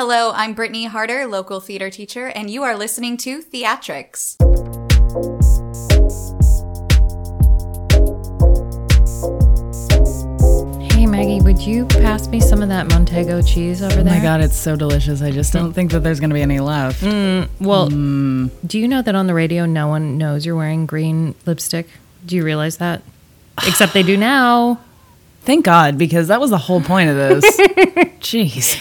Hello, I'm Brittany Harder, local theater teacher, and you are listening to Theatrics. Hey Maggie, would you pass me some of that Manchego cheese over oh there? Oh there? my god, it's so delicious. I just don't think that there's going to be any left. Mm, well, mm. do you know that on the radio no one knows you're wearing green lipstick? Do you realize that? Except they do now. Thank God, because that was the whole point of this. Jeez.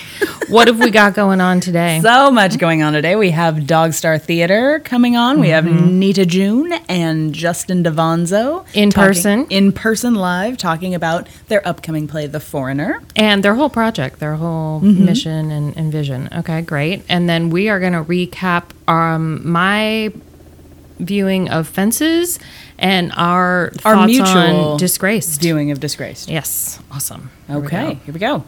What have we got going on today? So much going on today. We have Dog Star Theater coming on. We have Nita June and Justin Devonzo In talking- person. in person live, talking about their upcoming play, The Foreigner. And their whole project, their whole mission and, and vision. Okay, great. And then we are going to recap um, my viewing of Fences and our Our mutual on Disgraced. Viewing of Disgraced. Yes, awesome. Here Okay, go. here we go.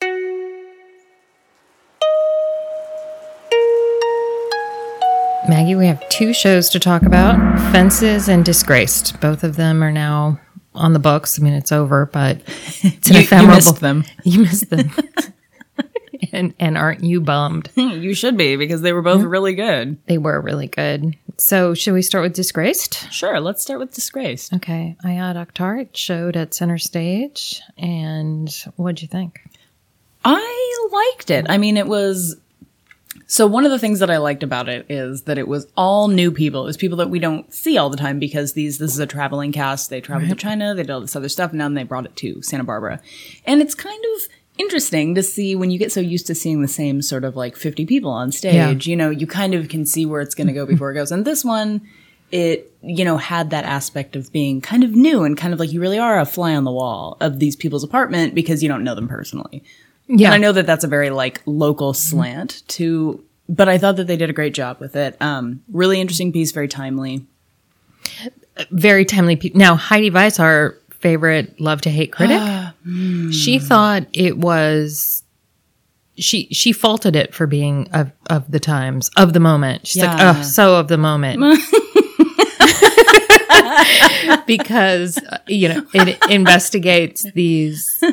Maggie, we have two shows to talk about Fences and Disgraced. Both of them are now on the books. I mean, it's over, but it's an You- you ephemeral. missed them. You missed them. and, and aren't you bummed? You should be, because they were both really good. They were really good. So, should we start with Disgraced? Sure, let's start with Disgraced. Okay. Ayad Akhtar it showed at Center Stage. And what'd you think? I liked it. I mean, it was. So, one of the things that I liked about it is that it was all new people. It was people that we don't see all the time because these this is a traveling cast. They traveled to China, they did all this other stuff, and now they brought it to Santa Barbara. And it's kind of interesting to see when you get so used to seeing the same sort of like 50 people on stage, you know, you kind of can see where it's going to go before it goes. And this one, it you know had that aspect of being kind of new and kind of like you really are a fly on the wall of these people's apartment because you don't know them personally. Yeah. And I know that that's a very like local slant to, but I thought that they did a great job with it. Um, really interesting piece, very timely. very timely pe- now heidi weiss our favorite love to hate critic she hmm. thought it was she she faulted it for being of of the times of the moment she's like oh so of the moment because uh, you know it investigates these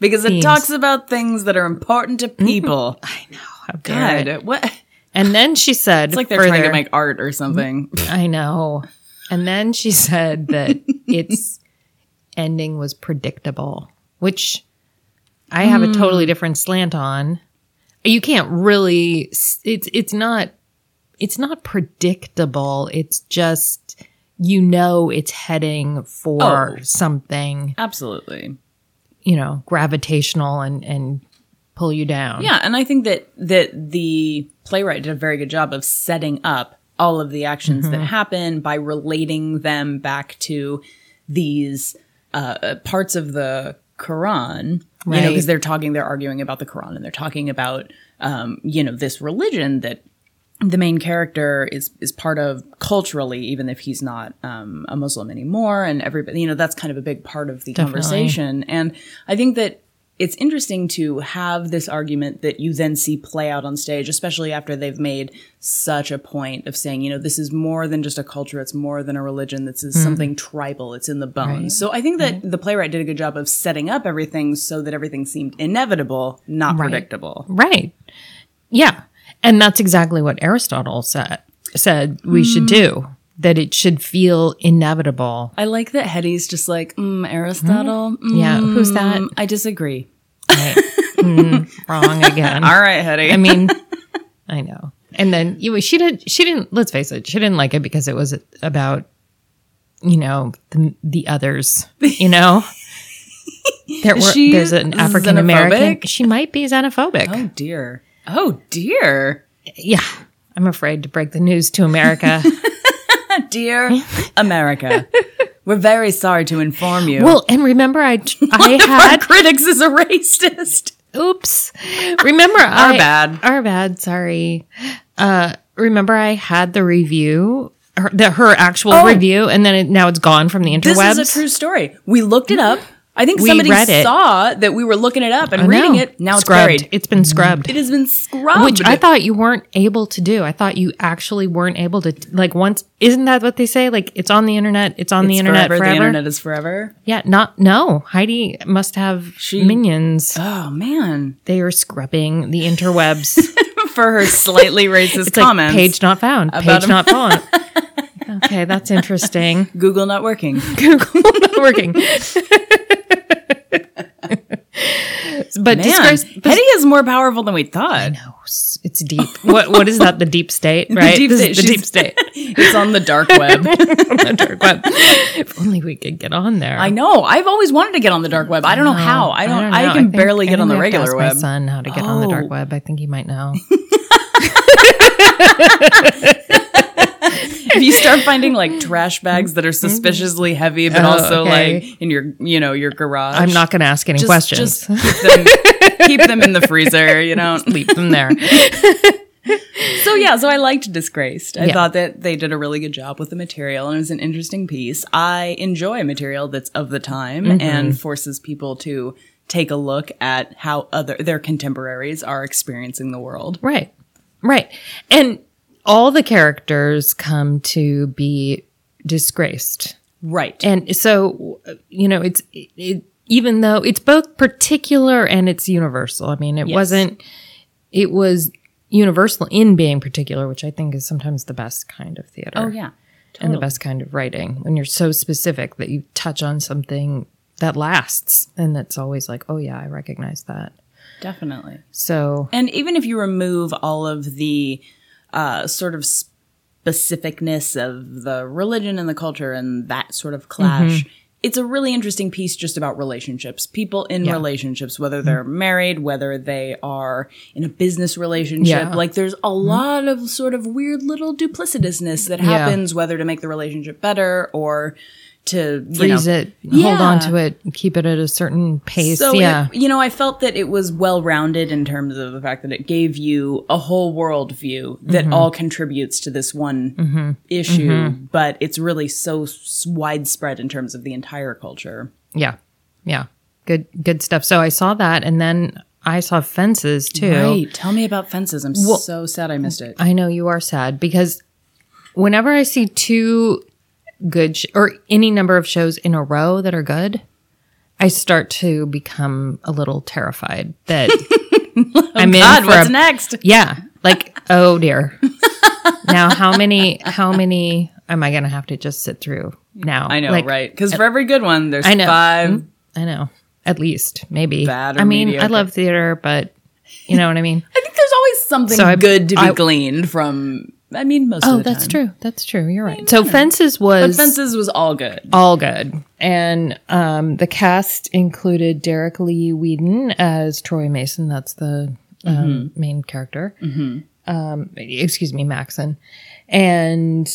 Because it Themes. talks about things that are important to mm-hmm. people. I know. How it. What? And then she said "It's like they're trying to make art or something. Mm-hmm. I know. And then she said that its ending was predictable, which I have a totally different slant on. You can't really it's it's not it's not predictable. It's just you know it's heading for Oh. something, Absolutely. you know, gravitational and and pull you down. Yeah, and I think that that the playwright did a very good job of setting up all of the actions Mm-hmm. that happen by relating them back to these uh, parts of the Quran. You know, because they're talking, they're arguing about the Quran, and they're talking about, um, you know, this religion that the main character is is part of culturally, even if he's not um, a Muslim anymore, and everybody, you know, that's kind of a big part of the conversation. And I think that it's interesting to have this argument that you then see play out on stage, especially after they've made such a point of saying, you know, this is more than just a culture, it's more than a religion, this is hmm. something tribal, it's in the bones. So I think that the playwright did a good job of setting up everything so that everything seemed inevitable, not predictable. Right. Yeah. And that's exactly what Aristotle said said we should hmm. do. That it should feel inevitable. I like that Hetty's just like, mm, Aristotle. mm, Yeah. Who's that? I disagree. Right. Mm, wrong again. All right, Hetty. I mean, I know. And then you know, she did. She didn't. Let's face it. She didn't like it because it was about, you know, the the others. You know, there were. There's an African American. She might be xenophobic. oh dear. Oh dear. Yeah. I'm afraid to break the news to America. Dear America. We're very sorry to inform you. well, and remember, I I had critics is a racist. Oops. Remember our bad. Our bad. Sorry. Uh, remember I had the review, her, the, her actual Oh. review, and then it, now it's gone from the interwebs. This is a true story. We looked it up. I think We somebody saw that we were looking it up and reading it. Now it's scrubbed. buried. It's been scrubbed. It has been scrubbed. which I thought you weren't able to do. I thought you actually weren't able to like once. Isn't that what they say? Like it's on the internet. It's on the internet forever. The internet is forever. Yeah. Not no. Heidi must have She- minions. Oh man. They are scrubbing the interwebs for her slightly racist It's like comments. page not found. Page him. not found. okay, that's interesting. Google not working. Google not working. But Man, disgrace. Hetty is more powerful than we thought. No, s- it's deep. What what is that? The deep state, right? deep This state. the deep state. It's on the dark web. the dark web. If only we could get on there. I know. I've always wanted to get on the dark web. I don't know how. I don't. I, know. can think- barely get on the we have to regular web. My son, how to get on the dark Oh. web? I think he might know. If you start finding like trash bags that are suspiciously heavy, but Oh, also okay. like in your, you know, your garage. I'm not going to ask any just, questions. Just keep them, keep them in the freezer. You know. Leave them there. So yeah, so I liked Disgraced. I Yeah. thought that they did a really good job with the material and it was an interesting piece. I enjoy material that's of the time Mm-hmm. and forces people to take a look at how other their contemporaries are experiencing the world. Right. Right. And all the characters come to be disgraced. Right. And so, you know, it's it, even though it's both particular and it's universal. I mean, it Yes. wasn't, it was universal in being particular, which I think is sometimes the best kind of theater. oh yeah. And the best kind of writing when you're so specific that you touch on something that lasts and that's always like, oh, yeah, I recognize that. Definitely. So, And even if you remove all of the uh, sort of specificness of the religion and the culture and that sort of clash, mm-hmm. it's a really interesting piece just about relationships. People in Yeah. relationships, whether mm-hmm. they're married, whether they are in a business relationship. Yeah. Like there's a mm-hmm. lot of sort of weird little duplicitousness that happens, whether to make the relationship better or to freeze know, it, hold on to it, keep it at a certain pace. so yeah. it- you know, I felt that it was well rounded in terms of the fact that it gave you a whole world view that Mm-hmm. all contributes to this one issue, but it's really so widespread in terms of the entire culture. Yeah. Yeah. Good good stuff. So I saw that and then I saw fences too. Right. Tell me about fences. I'm so sad I missed it. I know you are sad because whenever I see two good sh- or any number of shows in a row that are good, I start to become a little terrified that oh, I'm in God, for what's a, next? Yeah. Like, oh dear. now how many how many am I going to have to just sit through now? I know, Like, right? Because for every good one, there's I know. five. Mm-hmm. I know. At least, maybe. Bad or I mean, I love theater, but you know what I mean? I think there's always something So I- good to be I- gleaned from. I mean, most Oh, of the that's time. true. That's true. You're right. So Fences was But was fences was all good. all good. And um, the cast included Derrick Lee Weeden as Troy Mason. That's the um, main character. Um, excuse me, Maxson. And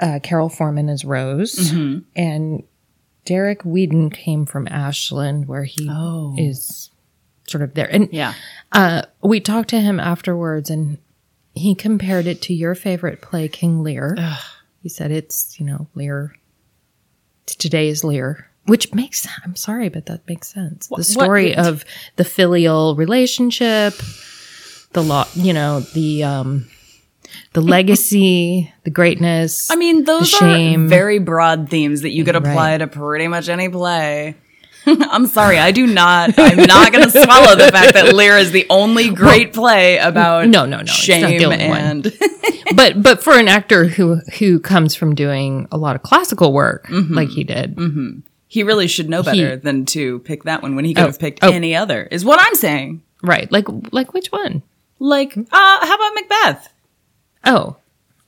uh, Carol Foreman as Rose. And Derrick Weeden came from Ashland, where he is sort of there. And Yeah. uh, we talked to him afterwards, and he compared it to your favorite play, King Lear. He said it's you know Lear. It's today's Lear, which makes I'm sorry, but that makes sense. what- the story of the filial relationship, the law, you know, the um, the legacy, the greatness. I mean, those shame. are very broad themes that you could apply Right. to pretty much any play. I'm sorry, I do not. I'm not going to swallow the fact that Lear is the only great play about no, no, no, shame the only one. and but but for an actor who who comes from doing a lot of classical work like he did, he really should know better He- than to pick that one when he could Oh, have picked oh. any other. Is what I'm saying. right? Like like which one? Like, uh, how about Macbeth? Oh,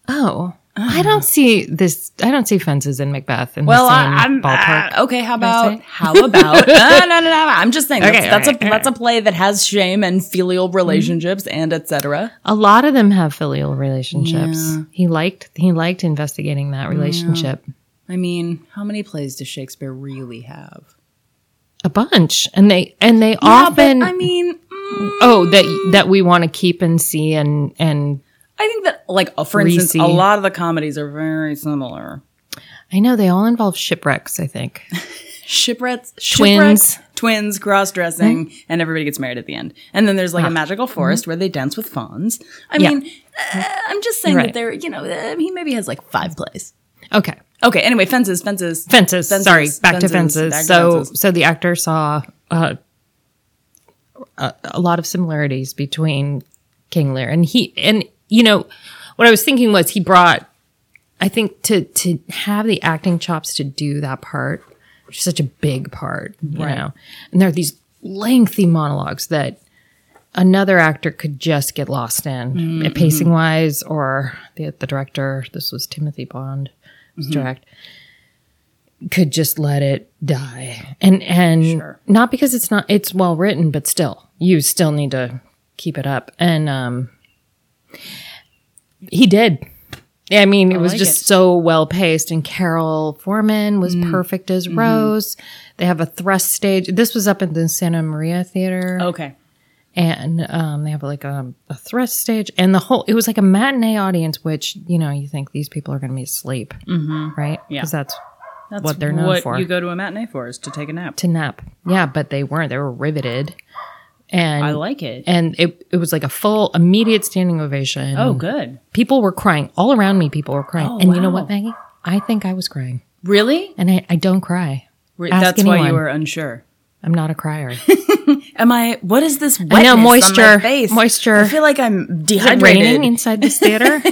oh. I don't see this. I don't see fences in Macbeth in Well, the I, same I'm ballpark. uh, okay. How about how about? no, no, no, no. I'm just saying that's, Okay, that's okay, a that's a play that has shame and filial relationships and etc. a lot of them have filial relationships. Yeah. He liked he liked investigating that relationship I mean, how many plays does Shakespeare really have? a bunch, and they and they Yeah, often but I mean, mm, oh that that we want to keep and see and and I think that, like, uh, for instance, a lot of the comedies are very similar. I know they all involve shipwrecks. I think Shipwrecks, Twins. shipwrecks, twins, cross dressing, and everybody gets married at the end. And then there's like a magical forest where they dance with fawns. I Yeah. mean, uh, I'm just saying Right. that there, you know, uh, he maybe has like five plays. okay. Okay, anyway, fences, fences. Fences. Fences, Sorry, back to fences, fences. back so, fences. so the actor saw uh, a, a lot of similarities between King Lear. And he, and you know, what I was thinking was he brought, I think to, to have the acting chops to do that part, which is such a big part, you know, and there are these lengthy monologues that another actor could just get lost in pacing wise or the, the director, this was Timothy Bond, was direct could just let it die. And and not because it's not it's well written, but still, you still need to keep it up. And um he did. I mean, it was like just it. so well paced and Carol Foreman was Mm. perfect as Mm-hmm. Rose. They have a thrust stage. This was up at the Santa Maria Theater Okay. and um, they have like a, a thrust stage and the whole it was like a matinee audience which you know you think these people are going to be asleep right Yeah. because that's That's what they're known what for you go to a matinee for is to take a nap. to nap yeah but they weren't they were riveted and I like it. and it, it was like a full immediate standing ovation. Oh, good. people were crying. All around me people were crying. Oh, and you know what maggie? I think i was crying. Really? and i, I don't cry. Re- That's why you were unsure. i'm not a crier Am I? What is this? I know, on my moisture, face? moisture. I feel like I'm dehydrated. inside this theater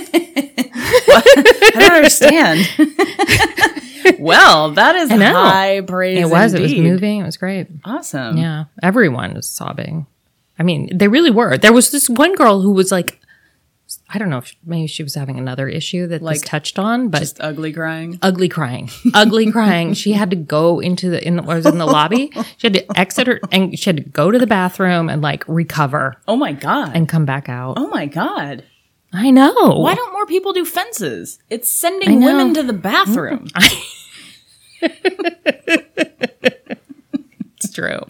I don't understand. well, that is high praise. it was it was moving it was great Awesome. Yeah, everyone was sobbing. I mean, they really were. There was this one girl who was like, I don't know, if maybe she was having another issue that was Like, touched on, but Just ugly crying. ugly crying, ugly crying. She had to go into the in the was in the lobby. She had to exit her and she had to go to the bathroom and like recover Oh my god. and come back out. oh my god. I know. Why don't more people do fences? It's sending women to the bathroom. It's true.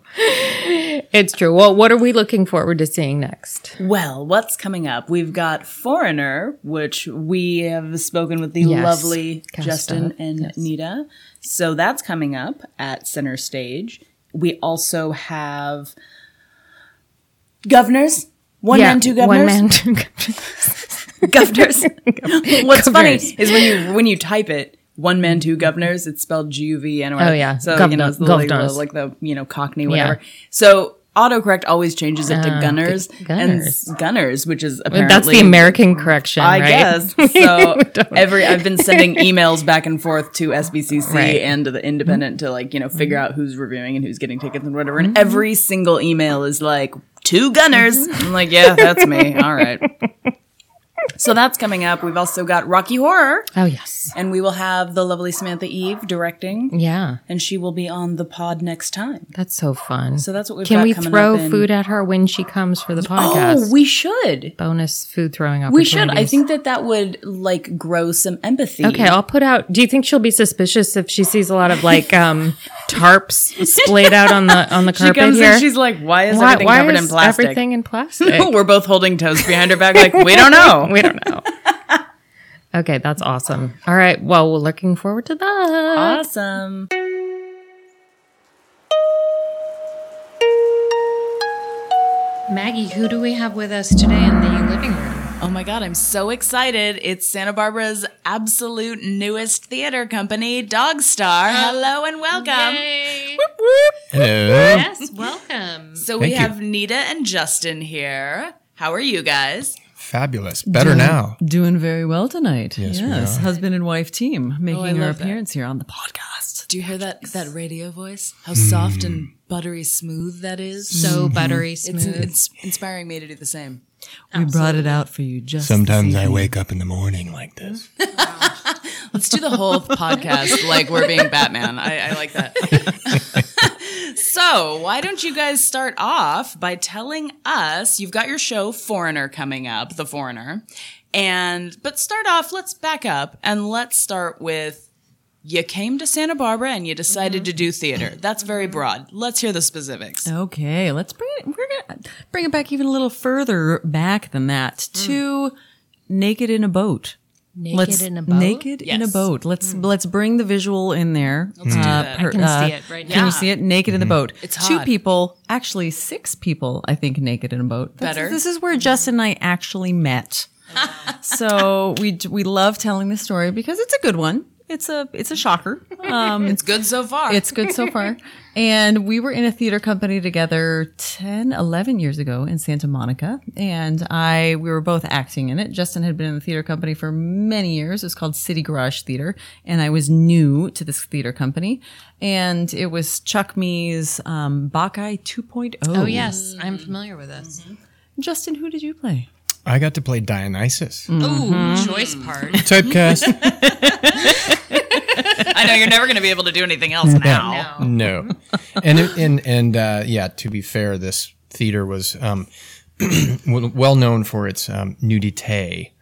It's true. Well, what are we looking forward to seeing next? Well, what's coming up? We've got Foreigner, which we have spoken with the Yes. lovely Justin and yes. Nita. So that's coming up at Center Stage. We also have Governors. One man, two governors. One man, two governors. governors. What's funny is when you when you type it, one man, two governors. It's spelled G U V N O R. Oh, yeah. So you know it's the, like, the, like the you know Cockney whatever. So autocorrect always changes it to ah, gunners g- and gunners. which is apparently That's the American correction, I right? guess. So every I've been sending emails back and forth to SBCC Right. and to the mm-hmm. Independent to like you know mm-hmm. figure out who's reviewing and who's getting tickets and whatever. Mm-hmm. And every single email is like two gunners. Mm-hmm. I'm like, yeah, that's me. All right. So that's coming up. We've also got Rocky Horror, Oh yes. and we will have the lovely Samantha Eve directing, Yeah. and she will be on the pod next time. That's so fun. So that's what we've Can got we coming throw up in- food at her when she comes for the podcast? Oh, we should. Bonus food throwing We should. I think that that would like grow some empathy. Okay, I'll put out. Do you think she'll be suspicious if she sees a lot of like um tarps splayed out on the on the She carpet comes here? in, she's like, "Why is why everything why covered is in plastic?" everything in plastic? We're both holding toes behind her back, like we don't know. we don't know. okay, that's awesome. All right, well, we're looking forward to that. awesome. Maggie, who do we have with us today in the living room? Oh my god, I'm so excited! It's Santa Barbara's absolute newest theater company, Dog Star. Hello and welcome. Hello. Yes, welcome. So we Thank you. have Nita and Justin here. How are you guys? Fabulous. Better now. Doing very well tonight. Yes, Yes, we are. husband and wife team making oh, our love that. appearance here on the podcast. Do you hear that that radio voice? How soft and mm. buttery smooth that is. So mm-hmm. buttery smooth. it's inspiring me to do the same. We brought it out for you just Sometimes I wake up in the morning like this. Let's do the whole podcast like we're being Batman. I, I like that. so, why don't you guys start off by telling us you've got your show Foreigner coming up, The Foreigner. And, but start off, let's back up and let's start with you came to Santa Barbara and you decided to do theater. That's very mm-hmm. broad. Let's hear the specifics. Okay, let's bring it. We're gonna bring it back even a little further back than that mm. to naked in a boat. Naked let's, in a boat? Naked in a boat. Let's hmm. let's bring the visual in there. Let's do uh, that. I can see uh, it right Can now. you see it? Naked in the mm-hmm. boat. It's two people, actually six people. I think naked in a boat. That's- Better. This is where Justin and I actually met. so we we love telling the story because it's a good one. It's a it's a shocker. Um, It's good so far. it's good so far. And we were in a theater company together 10, 11 years ago in Santa Monica. And I, we were both acting in it. Justin had been in the theater company for many years. It was called City Garage Theater. And I was new to this theater company. And it was Chuck Mee's, um, Bacchae 2.0. Oh yes, I'm familiar with this. Justin, who did you play? I got to play Dionysus. Ooh, choice part. Typecast? I know you're never going to be able to do anything else now. no. And it- and and uh, yeah, to be fair, this theater was um, well well known for its um, nudity.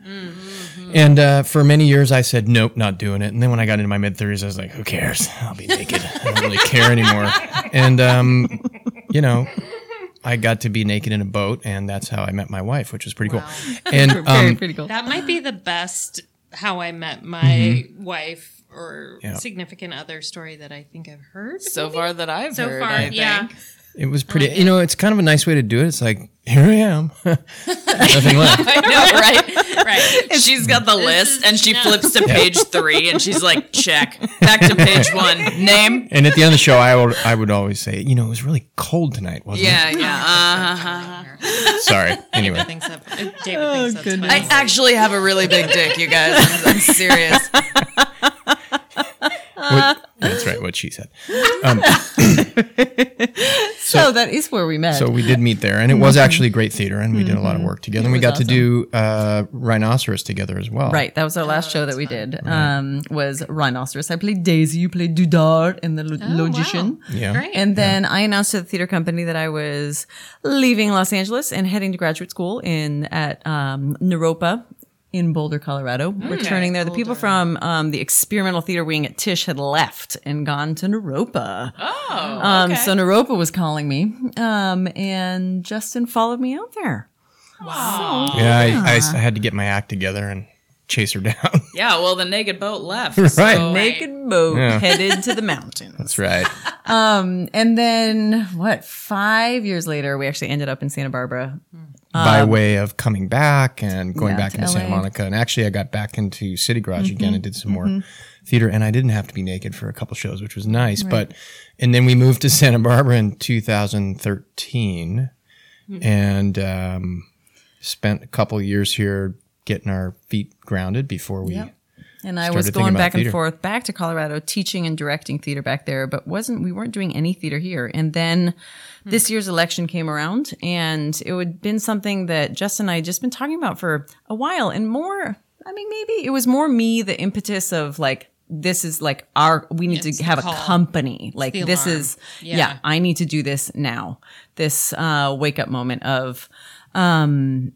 And uh, for many years, I said, nope, not doing it. And then when I got into my mid 30s, I was like, who cares? I'll be naked. I don't really care anymore. And, um, you know, I got to be naked in a boat, and that's how I met my wife, which was pretty cool. And Very um, pretty cool. That might be the best how I met my wife or Yeah. significant other story that I think I've heard. So far that I've so heard, far, I think. yeah. It was pretty, you know, it's kind of a nice way to do it. It's like, here I am. Nothing left. I know, right? Right. She's got the list is- and she no. flips to page three and she's like, check. Back to page one. Name. And at the end of the show, I would, I would always say, you know, it was really cold tonight, wasn't Yeah, yeah. Uh-huh. it? Sorry. Anyway. thinks that, David thinks that's I actually have a really big dick, you guys. I'm, I'm serious. What, that's right. What she said. So that is where we met. So we did meet there, and it was actually great theater, and we did a lot of work together. And we got to do uh, Rhinoceros together as well. Right, that was our last show that we did. Um, was Rhinoceros. I played Daisy. You played Dudard and the lo- Logician. Yeah. Great. And then I announced to the theater company that I was leaving Los Angeles and heading to graduate school in at um, Naropa in Boulder, Colorado. Returning there, the people from um, the experimental theater wing at Tisch had left and gone to Naropa. Oh, Um, so Naropa was calling me, um, and Justin followed me out there. Wow. Yeah, I had to get my act together and chase her down. yeah. Well, the naked boat left. Right. so- Naked boat Yeah. headed to the mountains. That's right. Um, and then what? Five years later, we actually ended up in Santa Barbara. By way of coming back and going Um, yeah, back to into Santa Monica, and actually, I got back into City Garage Mm-hmm. again and did some more theater, and I didn't have to be naked for a couple shows, which was nice. But and then we moved to Santa Barbara in 2013, Hmm. and um, spent a couple years here getting our feet grounded before we. Yep. And I was going about back and forth back to Colorado, teaching and directing theater back there, but wasn't we weren't doing any theater here. And then this year's election came around, and it would been something that Justin and I had just been talking about for a while, and more. I mean, maybe it was more me the impetus of like this is like our we need It's to have call. a company like this is Yeah. yeah. I need to do this now. This uh, wake up moment of um,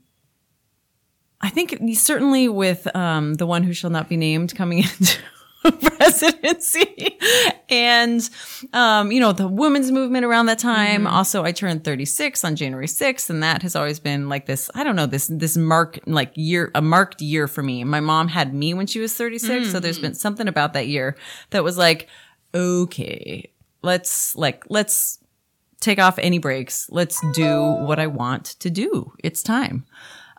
I think certainly with um, the one who shall not be named coming into presidency and um, you know the women's movement around that time also i turned 36 on january 6th and that has always been like this i don't know this this mark like year a marked year for me my mom had me when she was 36 so there's been something about that year that was like okay let's like let's take off any breaks. Let's do what I want to do. It's time.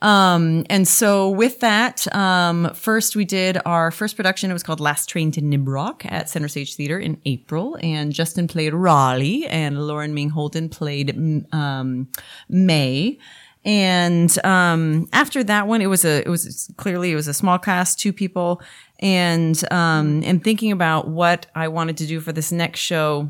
Um, and so with that, um, first we did our first production. It was called Last Train to Nibroc at Center Stage Theater in April. And Justin played Raleigh and Lauren Ming Holden played, um, May. And, um, after that one, it was a, it was clearly, it was a small cast, two people. And, um, and thinking about what I wanted to do for this next show,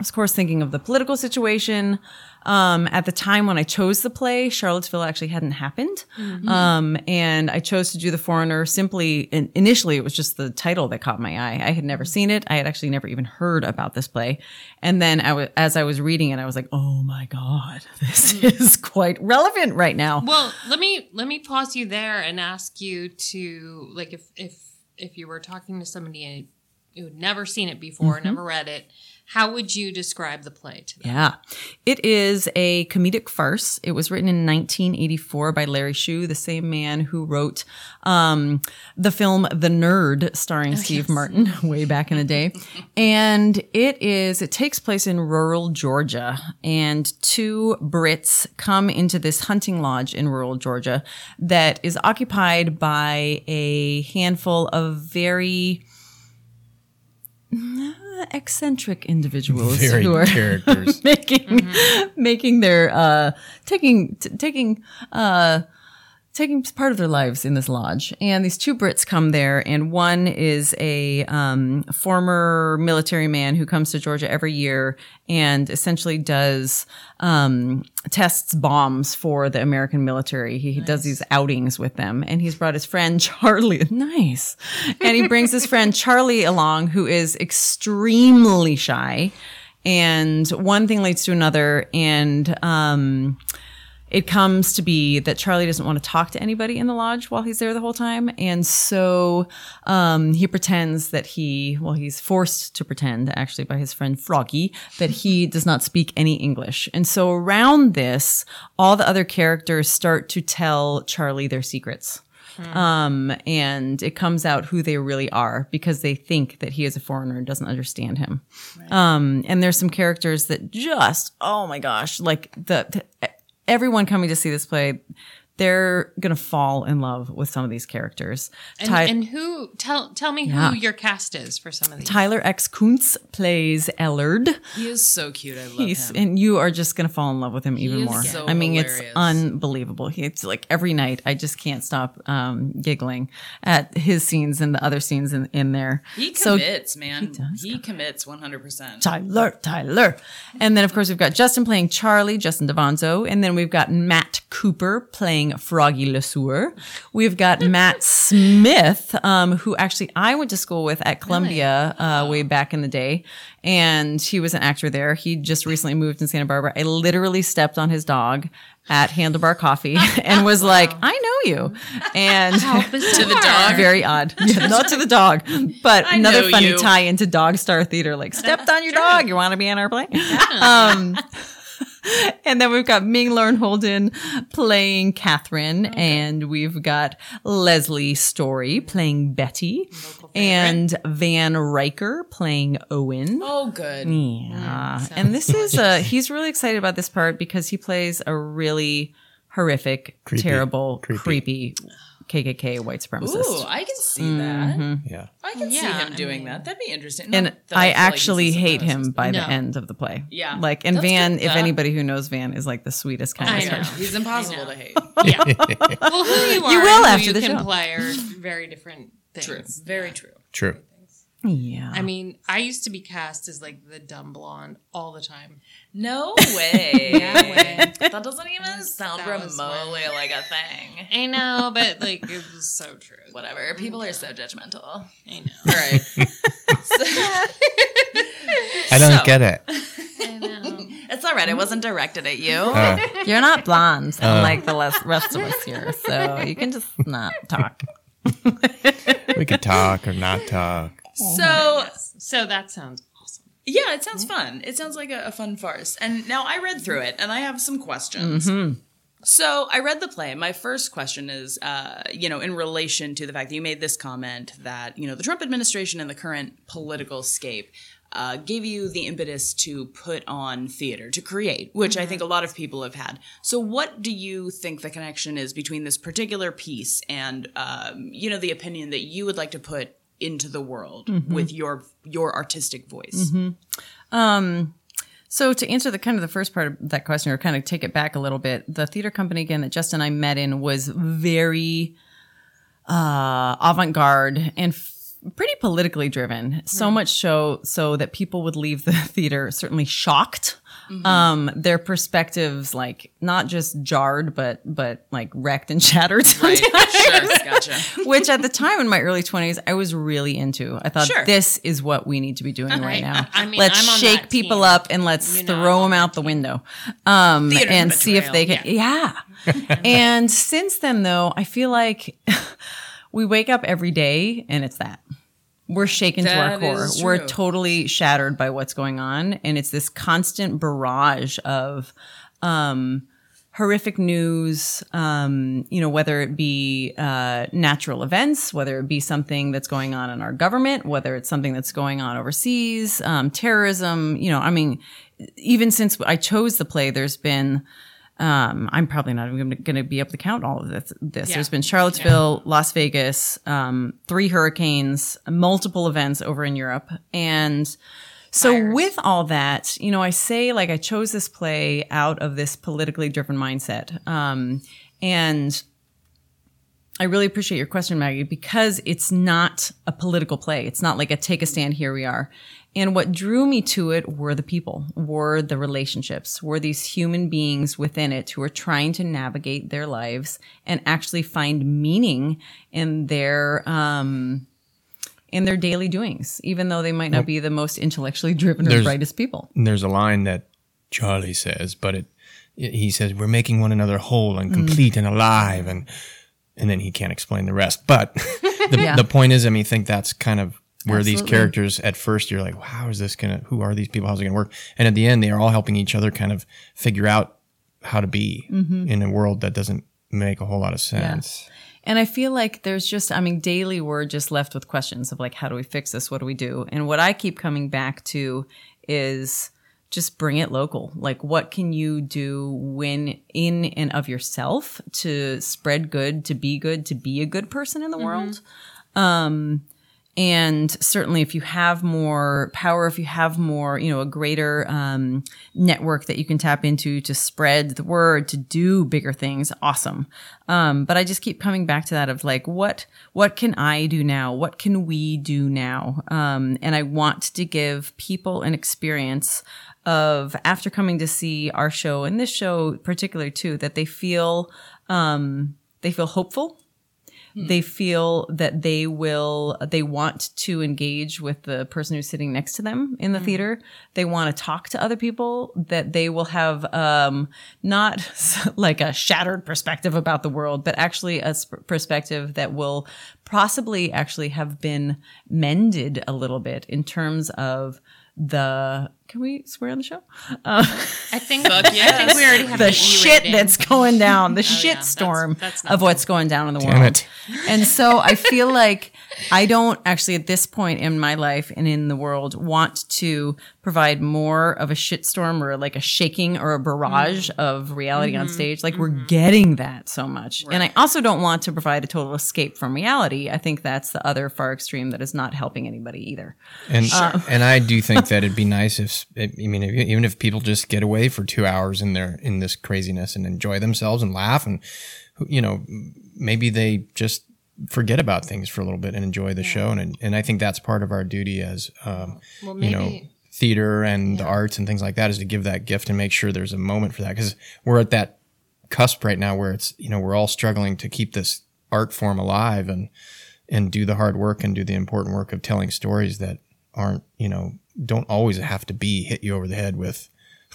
of course, thinking of the political situation. Um, at the time when I chose the play, Charlottesville actually hadn't happened. Um, and I chose to do The Foreigner simply, in, initially, it was just the title that caught my eye. I had never seen it. I had actually never even heard about this play. And then I w- as I was reading it, I was like, oh my God, this is quite relevant right now. Well, let me let me pause you there and ask you to like if if if you were talking to somebody who had never seen it before, Mm-hmm. never read it, how would you describe the play to them? Yeah. It is a comedic farce. It was written in 1984 by Larry Shue, the same man who wrote um, the film The Nerd, starring Steve Martin way back in the day. and it is, it takes place in rural Georgia. And two Brits come into this hunting lodge in rural Georgia that is occupied by a handful of very eccentric individuals Very who are characters. making making their uh taking t- taking uh taking part of their lives in this lodge. And these two brits come there and one is a um, former military man who comes to georgia every year and essentially does um, tests bombs for the american military. He does these outings with them and he's brought his friend charlie nice. And he brings his friend charlie along who is extremely shy and one thing leads to another and um it comes to be that Charlie doesn't want to talk to anybody in the lodge while he's there the whole time. And so um, he pretends that he, well, he's forced to pretend actually by his friend Froggy that he does not speak any English. And so around this, all the other characters start to tell Charlie their secrets. Um, and it comes out who they really are because they think that he is a foreigner and doesn't understand him. Um, and there's some characters that just, oh my gosh, like the, the everyone coming to see this play, they're gonna fall in love with some of these characters. And, Ty- and who tell tell me Yeah. who your cast is for some of these. Tyler X Kuntz plays Ellard. He is so cute. I love He's him. and you are just gonna fall in love with him even is more. so I mean, hilarious. it's unbelievable. He, it's like every night I just can't stop um, giggling at his scenes and the other scenes in, in there. He So- commits, man. He, commits 100%. Tyler, Tyler. And then, of course, we've got Justin playing Charlie, Justin Devanzo. And then we've got Matt Cooper playing Froggy LeSueur. We've got Matt Smith, um, who actually I went to school with at Columbia uh, way back in the day. And he was an actor there. He just recently moved in Santa Barbara. I literally stepped on his dog at Handlebar Coffee and was like, I know you. And To the dog. very odd. Yeah, not to the dog, but I another funny you. tie into Dog Star Theater. Like, stepped on your dog. You want to be on our play? Um, and then we've got Ming Lorne Holden playing Catherine, and we've got Leslie Story playing Betty, and Van Riker playing Owen. Oh, good. Yeah. And this is uh he's really excited about this part because he plays a really horrific, Creepy. terrible, Creepy. creepy KKK white supremacist. Ooh, I can see that. Mm-hmm. Yeah. I can see Yeah, him I doing mean- that. That'd be interesting. and Not that I feel like actually a hate him by the end of the play. Yeah. Like and That's Van, good. if anybody who knows Van is like the sweetest kind I of know. person. He's impossible to hate. Yeah. well, who you are, You will and after who the you can show. play are very different things. True. Very true. True. Yeah. I mean, I used to be cast as like the dumb blonde all the time. No way. Yeah. That doesn't even sound That remotely like a thing. I know, but like it was so true. Whatever. People are so judgmental. I know. All right. I don't So- get it. I know. It's all right. It wasn't directed at you. Oh, You're not blonde, unlike oh. the les- rest of us here, so you can just not talk. we could talk or not talk. So So that sounds awesome. Yeah, it sounds fun. It sounds like a, a fun farce. And now I read through it and I have some questions. So I read the play. My first question is, uh, you know, in relation to the fact that you made this comment that, you know, the Trump administration and the current political scape uh, gave you the impetus to put on theater, to create, which I think a lot of people have had. So what do you think the connection is between this particular piece and, um, you know, the opinion that you would like to put into the world with your your artistic voice? um So to answer the kind of the first part of that question, or kind of take it back a little bit, the theater company again that Justin and I met in was very uh, avant-garde and f- pretty politically driven. So much so so that people would leave the theater certainly shocked. Um, their perspectives like not just jarred, but but like wrecked and shattered. Right. sure. Gotcha. which at the time in my early 20s i was really into i thought Sure. this is what we need to be doing right Right. now I mean, let's shake people team. up and let's You know, throw them out the window um, and see if they can yeah, and since then though i feel like we wake up every day and it's that we're shaken to our core. We're totally shattered by what's going on. And it's this constant barrage of um, horrific news, um, you know, whether it be uh, natural events, whether it be something that's going on in our government, whether it's something that's going on overseas, um, terrorism, you know, I mean, even since I chose the play, there's been um, I'm probably not even going to be able to count all of this. this. There's been Charlottesville, Las Vegas, um, three hurricanes, multiple events over in Europe. And so with all that, you know, I say like I chose this play out of this politically driven mindset. Um, and I really appreciate your question, Maggie, because it's not a political play. It's not like a take a stand, here we are. And what drew me to it were the people, were the relationships, were these human beings within it who are trying to navigate their lives and actually find meaning in their, um, in their daily doings, even though they might not be the most intellectually driven or There's- brightest people. There's a line that Charlie says, but it he says we're making one another whole Mm. and complete and alive, and and then he can't explain the rest. But the, Yeah. the point is, I mean, I think that's kind of where these characters at first you're like, how is this gonna? Who are these people? How's it gonna work? And at the end, they are all helping each other kind of figure out how to be Mm-hmm. in a world that doesn't make a whole lot of sense. And I feel like there's just, I mean, daily we're just left with questions of like, how do we fix this? What do we do? And what I keep coming back to is just bring it local. Like, what can you do when in and of yourself to spread good, to be good, to be a good person in the world? Um, and certainly if you have more power if you have more you know a greater um, network that you can tap into to spread the word to do bigger things awesome. Um, but i just keep coming back to that of like what what can i do now? What can we do now? Um, and i want to give people an experience of after coming to see our show and this show particular too that they feel um, they feel hopeful they feel that they will they want to engage with the person who's sitting next to them in the theater. They want to talk to other people that they will have um not like a shattered perspective about the world but actually a sp- perspective that will possibly actually have been mended a little bit in terms of the can we swear on the show I think, I think we already have the shit rating. that's going down, the oh, shit yeah, storm that's not of what's going down in the Damn world. it. And so I feel like I don't actually at this point in my life and in the world want to provide more of a shitstorm or like a shaking or a barrage Mm-hmm. of reality on mm-hmm. stage. Like we're mm-hmm. getting that so much. And I also don't want to provide a total escape from reality. I think that's the other far extreme that is not helping anybody either. And uh, and I do think that it'd be nice if I mean even if people just get away for two hours in their in this craziness and enjoy themselves and laugh and you know maybe they just forget about things for a little bit and enjoy the show. And and I think that's part of our duty as um, Well, you know theater and the arts and things like that is to give that gift and make sure there's a moment for that. Because we're at that cusp right now where it's you know we're all struggling to keep this art form alive and and do the hard work and do the important work of telling stories that aren't you know don't always have to be hit you over the head with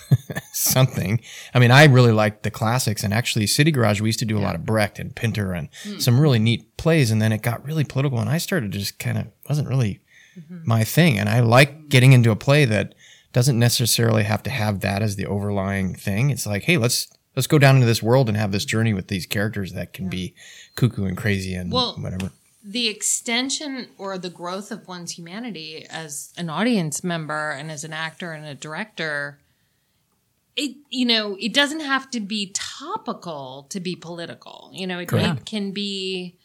something. I mean, I really liked the classics and actually City Garage, we used to do a lot of Brecht and Pinter and hmm. some really neat plays. And then it got really political and I started to just kind of wasn't really mm-hmm. my thing. And I like getting into a play that doesn't necessarily have to have that as the overlying thing. It's like, Hey, let's, let's go down into this world and have this journey with these characters that can be cuckoo and crazy and Well, whatever. The extension or the growth of one's humanity as an audience member and as an actor and a director it you know it doesn't have to be topical to be political. You know it, it can be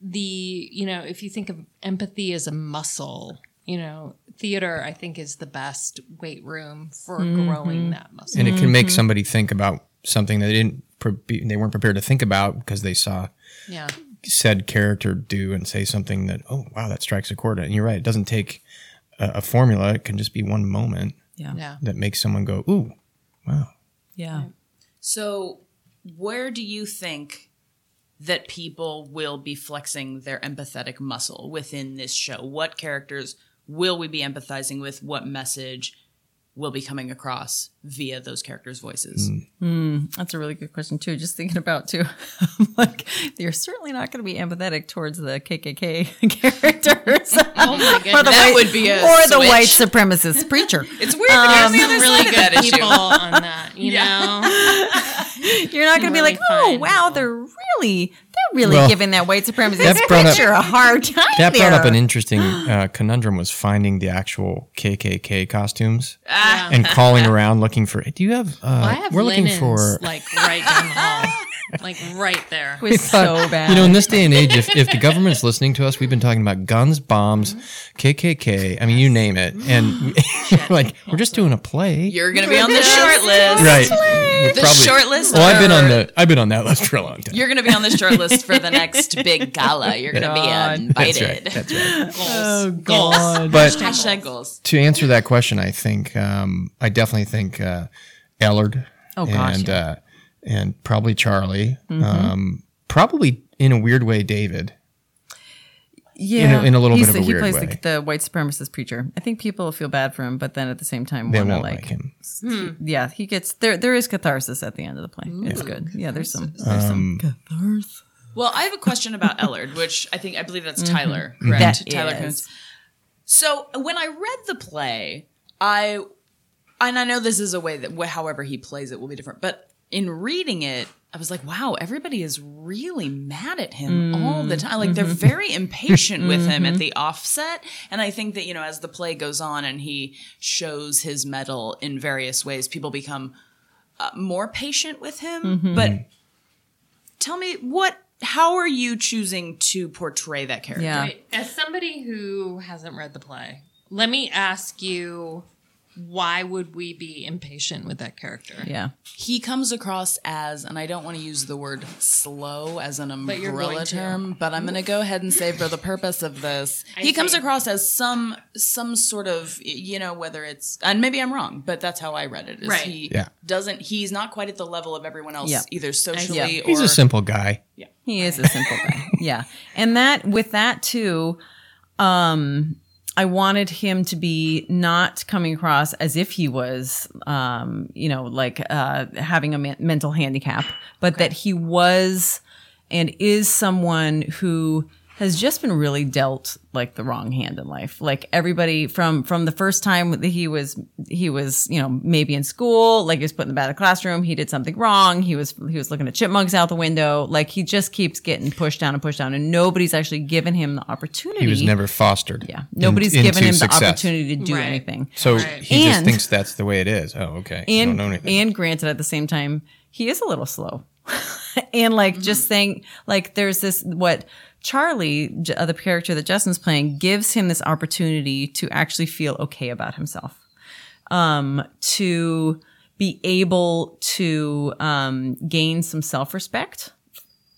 the you know if you think of empathy as a muscle you know theater i think is the best weight room for mm-hmm. growing that muscle. And it can make mm-hmm. somebody think about something that they didn't pre- they weren't prepared to think about because they saw yeah said character do and say something that oh wow that strikes a chord and you're right it doesn't take a, a formula it can just be one moment Yeah. yeah that makes someone go ooh wow Yeah. So, where do you think that people will be flexing their empathetic muscle within this show? What characters will we be empathizing with? What message will be coming across via those characters' voices? That's a really good question too. Just thinking about too, like you're certainly not going to be empathetic towards the KKK characters, oh my goodness or the That white, would be a or the white supplemist preacher. It's weird. Um, some really good that issue. people on that you know You're not going to be like, oh wow, people." they're really they're really Well, giving that white supremacist that brought up- picture a hard time. That brought up an interesting uh, conundrum was finding the actual KKK costumes Ah. and calling around looking for. Do you have? Uh, I have we're looking for. like right down the hall, like right there. It was so bad. You know, in this day and age, if, if the government's listening to us, we've been talking about guns, bombs, KKK. I mean, you name it, and like we're just doing a play, You're going to be on the short list. right? We're The short list Well, I've been on the I've been on that list for a long time. You're going to be on the short list for the next big gala. You're going to be That's invited. right. That's right. Goals. God. But Hashtag goals. to answer that question, I think um, I definitely think uh, Ellard Oh, gosh, and yeah. uh, and probably Charlie, um, probably in a weird way, David. yeah, in a little He's bit of the- a he plays way. The, the white supremacist preacher. I think people feel bad for him, but then at the same time, They want to won't like, like him. yeah, he gets there. There is catharsis at the end of the play. It's good. Yeah, there's some. There's Um, some catharsis. Well, I have a question about Ellard, which I think I believe that's Mm-hmm. Tyler, correct? That Tyler. Coons. So when I read the play, I and I know this is a way that however he plays it will be different, but in reading it, I was like, wow, everybody is really mad at him mm. all the time. Like they're mm-hmm. very impatient with him at mm-hmm. the offset. And I think that, you know, as the play goes on and he shows his mettle in various ways, people become uh, more patient with him. Mm-hmm. But tell me what how are you choosing to portray that character? Yeah. Wait, as somebody who hasn't read the play, let me ask you why would we be impatient with that character? Yeah. He comes across as, and I don't want to use the word slow as an But you're umbrella to. term, but I'm going to go ahead and say for the purpose of this, I he comes across as some some sort of, you know, whether it's, and maybe I'm wrong, but that's how I read it. Is Right. He Yeah. doesn't, he's not quite at the level of everyone else, Yeah. either socially or. He's a simple guy. Yeah. He is a simple guy. Yeah. And that with that too, um I wanted him to be not coming across as if he was um you know like uh having a men- mental handicap, but that he was and is someone who has just been really dealt like the wrong hand in life. Like everybody from from the first time that he was he was you know maybe in school, like he was put in the bad classroom, he did something wrong. He was he was looking at chipmunks out the window. Like he just keeps getting pushed down and pushed down, and nobody's actually given him the opportunity. He was never fostered. yeah, nobody's into given him the opportunity to do Right. anything. So Right. he just thinks that's the way it is. Oh, okay. You and don't know anything. and granted at the same time he is a little slow and like just mm-hmm. saying like there's this what charlie uh, the character that justin's playing gives him this opportunity to actually feel okay about himself. Um to be able to um gain some self-respect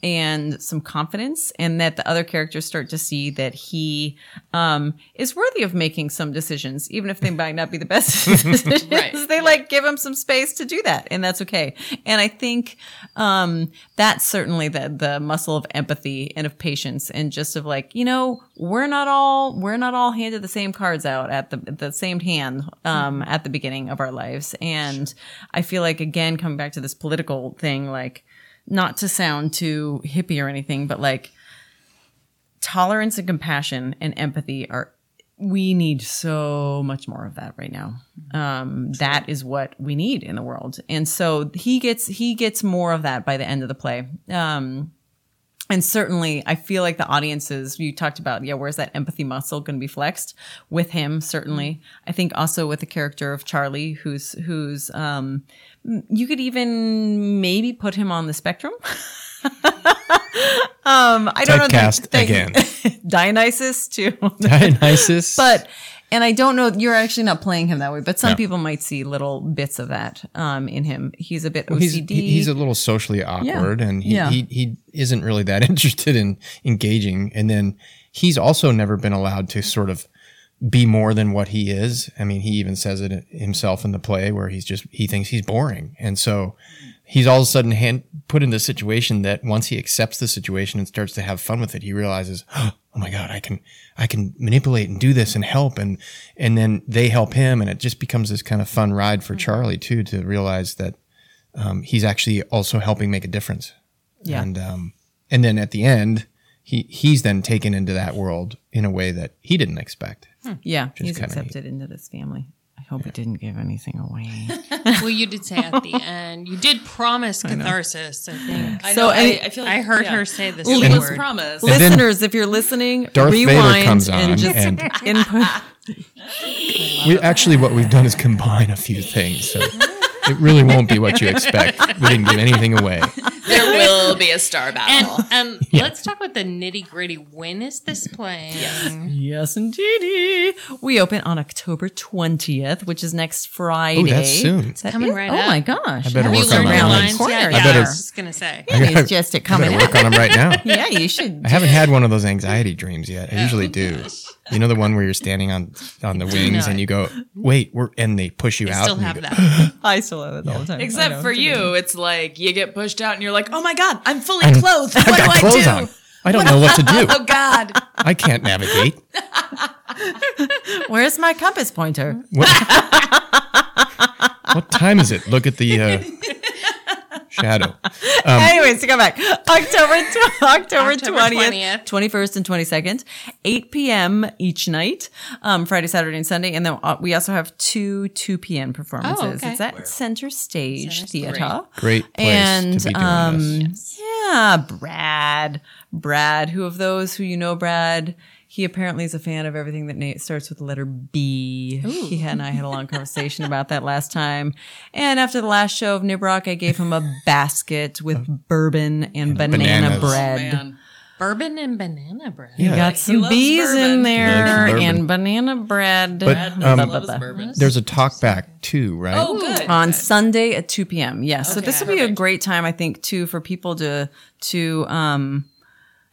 and some confidence and that the other characters start to see that he um, is worthy of making some decisions even if they might not be the best decisions. Right. they like give him some space to do that and that's okay. And i think um, that's certainly the the muscle of empathy and of patience and just of like you know we're not all we're not all handed the same cards out at the the same hand um, at the beginning of our lives. And i feel like again coming back to this political thing like not to sound too hippie or anything, but like tolerance and compassion and empathy are we need so much more of that right now. Um, that is what we need in the world, and so he gets he gets more of that by the end of the play. Um, and certainly, I feel like the audiences you talked about, yeah, where's that empathy muscle going to be flexed with him? Certainly, I think also with the character of Charlie, who's who's um, you could even maybe put him on the spectrum. um, I don't know. Typecast the- again. Dionysus too. Dionysus. but and I don't know. You're actually not playing him that way, but some No. people might see little bits of that um, in him. He's a bit OCD. he's he's a little socially awkward and he, Yeah. he he isn't really that interested in engaging and then he's also never been allowed to sort of be more than what he is i mean he even says it himself in the play where he's just he thinks he's boring and so he's all of a sudden hand, put in this situation that once he accepts the situation and starts to have fun with it he realizes oh my god i can i can manipulate and do this and help and and then they help him and it just becomes this kind of fun ride for charlie too to realize that um, he's actually also helping make a difference. Yeah. And um, and then at the end, he he's then taken into that world in a way that he didn't expect. yeah, he's kinda neat. accepted into this family. I hope we didn't give anything away. well, you did say at the end, you did promise catharsis, I think. I So, know. any- I, I feel like I heard yeah. her say this It C was word. promise. then Listeners, if you're listening, Darth Vader rewind comes on and just and- input. We actually what we've done is combine a few things. So it really won't be what you expect. We didn't give anything away. There will be a star And battle. um, let's talk about the nitty gritty. When is this playing? Yes, indeedy. We open on October 20th, which is next Friday. Ooh, that's soon. Is that Coming it? right oh up. my gosh. I better Have you work on my around the lines corner. yet? I Yeah, I, better- was just gonna say. It's just it I coming better work on them right now. Yeah, you should. I haven't had one of those anxiety dreams yet. I usually do. You know the one where you're standing on on the wings and you go, "Wait, we're," and they push you out? I out. still have go, that. I still have it all the time. Except for you, it's like you get pushed out and you're like, oh my God, I'm fully I'm- clothed. What do clothes I on. do? I don't know what to do. Oh God. I can't navigate. Where's my compass pointer? What, what time is it? Look at the uh, shadow. Anyways, to come back, October tw- October October twentieth, twenty first, and twenty second, eight p.m. each night, um, Friday, Saturday, and Sunday, and then uh, we also have two two p.m. performances. Oh, okay. It's at Center Stage Center Theater. Great place and to be doing um, this. yeah, Brad, Brad. Who of those who you know, Brad? He apparently is a fan of everything that Nate starts with the letter B. He and I had a long conversation about that last time. And after the last show of Nibroc, I gave him a basket with bourbon and, banana bananas. bread. Man. Bourbon and banana bread. You Yeah. got some loves bees in there He likes and banana bread. But, um, Blah, blah, blah. bourbon. There's a talk back too, right? Oh, good. on Sunday at 2 p.m. Yes. so this Okay. will be a Perfect. great time, I think, too, for people to, to, um,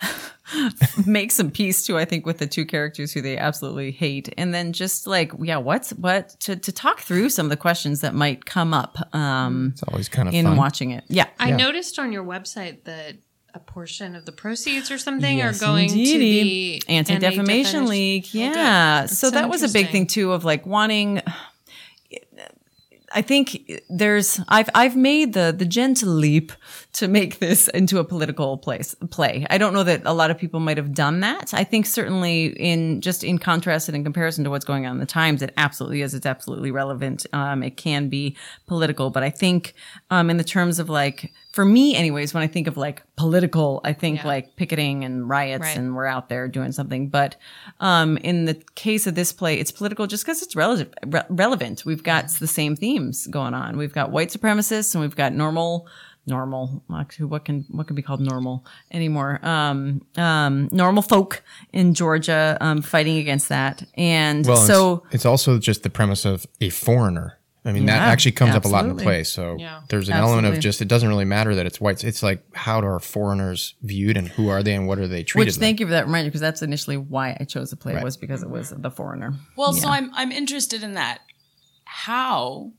make some peace too, I think, with the two characters who they absolutely hate. And then just like, yeah, what's what to, to talk through some of the questions that might come up, um, It's always kind of in fun. watching it. Yeah. I noticed on your website that a portion of the proceeds or something Yes, are going indeedy. to the Anti Defamation League. Oh. Yeah. That's So so that was a big thing too of like wanting I think there's I've I've made the the gentle leap to make this into a political place play. I don't know that a lot of people might have done that. I think certainly in just in contrast and in comparison to what's going on in the times, it absolutely is. It's absolutely relevant. Um, it can be political, but I think um, in the terms of like for me, anyways, when I think of like political, I think Yeah. like picketing and riots Right. and we're out there doing something. But um, in the case of this play, it's political just because it's relative, re- relevant. We've got the same themes going on. We've got white supremacists and we've got normal, normal. Actually, what can what can be called normal anymore? Um, um, normal folk in Georgia um, fighting against that. And Well, so it's, it's also just the premise of a foreigner. I mean, that actually comes up a lot in the play. So Yeah. there's an element of just it doesn't really matter that it's whites. It's like how are foreigners viewed and who are they and what are they treated which like? thank you for that reminder because that's initially why I chose the play Right. was because it was the foreigner. Well, so I'm I'm interested in that. How,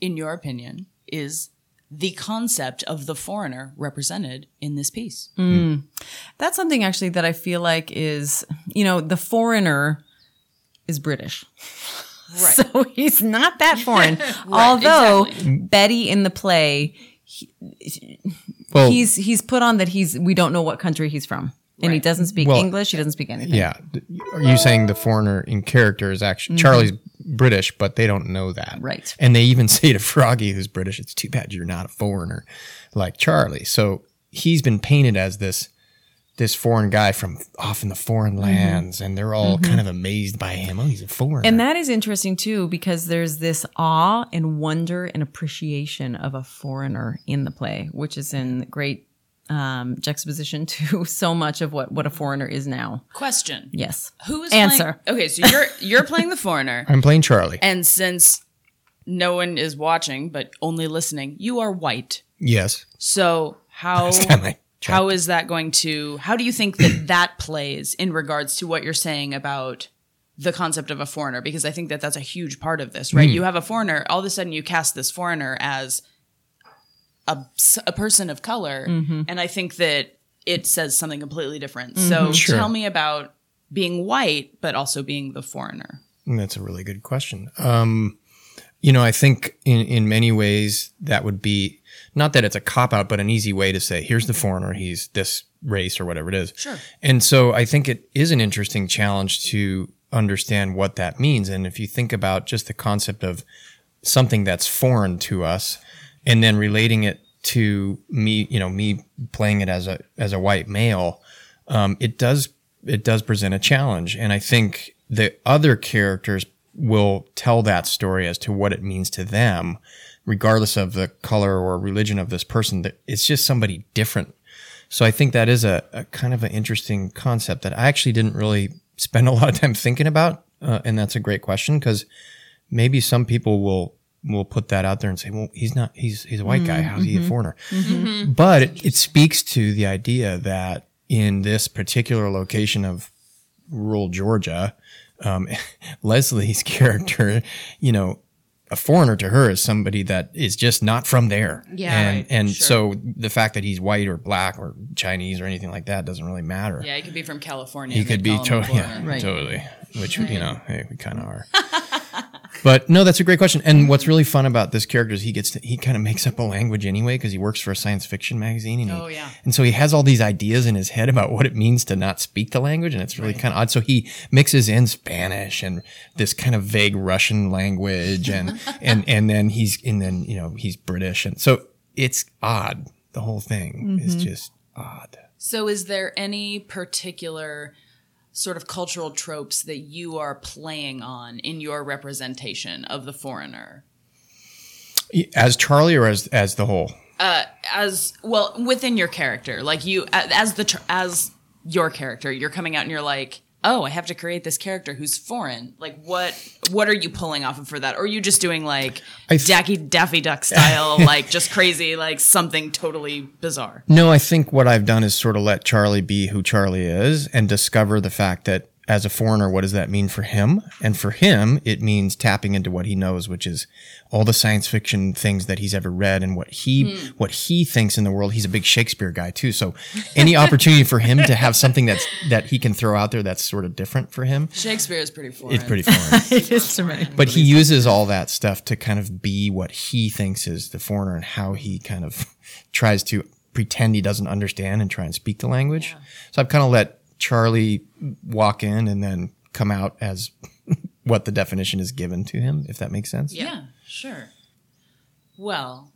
in your opinion, is the concept of the foreigner represented in this piece? Hmm. That's something actually that I feel like is, you know, the foreigner is British. Right. So he's not that foreign. Although Betty in the play, well, he's he's put on that he's we don't know what country he's from. And he doesn't speak Well, English, he doesn't speak anything. yeah. Are you saying the foreigner in character is actually Charlie's British, but they don't know that, Mm-hmm. Right. And they even say to Froggy, who's British, "It's too bad you're not a foreigner like Charlie." So he's been painted as this this foreign guy from off in the foreign lands, and they're all kind of amazed by him. Oh, he's a foreigner. Mm-hmm. And that is interesting too, because there's this awe and wonder and appreciation of a foreigner in the play, which is in great um, juxtaposition to so much of what, what a foreigner is now. Question: Yes. Who is Answer. Playing, okay, so you're you're playing the foreigner, I'm playing Charlie. and since no one is watching but only listening, you are white. yes. So how Stand my check. how is that going to? How do you think that that plays in regards to what you're saying about? The concept of a foreigner, because I think that that's a huge part of this, right? You have a foreigner, all of a sudden you cast this foreigner as a, a person of color, and I think that it says something completely different. So Sure. tell me about being white, but also being the foreigner. That's a really good question. Um, you know, I think in, in many ways that would be not that it's a cop out, but an easy way to say, here's the foreigner, he's this race or whatever it is. Sure. And so I think it is an interesting challenge to understand what that means. And if you think about just the concept of something that's foreign to us and then relating it to me, you know, me playing it as a as a white male, um, it does it does present a challenge. And I think the other characters will tell that story as to what it means to them, regardless of the color or religion of this person. That it's just somebody different. So I think that is a, a kind of an interesting concept that I actually didn't really spend a lot of time thinking about, uh, and that's a great question because maybe some people will will put that out there and say, "Well, he's not. He's he's a white guy. Mm-hmm. How's he a mm-hmm. foreigner?" Mm-hmm. But it, it speaks to the idea that in this particular location of rural Georgia, um, Leslie's character, you know, a foreigner to her is somebody that is just not from there. Yeah, and right, and so the fact that he's white or black or Chinese or anything like that doesn't really matter. Yeah, he could be from California. He could be call him a totally, foreigner. yeah, totally. Which you know, hey, we kind of are. But no, that's a great question. And what's really fun about this character is he gets to, he kind of makes up a language anyway because he works for a science fiction magazine. And he, Oh, yeah. And so he has all these ideas in his head about what it means to not speak the language, and it's really kind of odd. So he mixes in Spanish and this kind of vague Russian language, and and and then he's and then you know he's British, and so it's odd. The whole thing is mm-hmm. just odd. So, is there any particular sort of cultural tropes that you are playing on in your representation of the foreigner? As Charlie or as as the whole. Uh, as well within your character, like you as the as your character, you're coming out and you're like, "Oh, I have to create this character who's foreign." Like what what are you pulling off of for that? Or are you just doing like th- Dacky Daffy Duck style, like just crazy, like something totally bizarre? No, I think what I've done is sort of let Charlie be who Charlie is and discover the fact that as a foreigner, what does that mean for him? And for him, it means tapping into what he knows, which is all the science fiction things that he's ever read and what he hmm. what he thinks in the world. He's a big Shakespeare guy too. So any opportunity for him to have something that's that he can throw out there that's sort of different for him, Shakespeare is pretty foreign. it's pretty foreign. it is to me. but he uses all that stuff to kind of be what he thinks is the foreigner and how he kind of tries to pretend he doesn't understand and try and speak the language. So I've kind of let Charlie walk in and then come out as what the definition is given to him, if that makes sense. Yeah, sure. Well,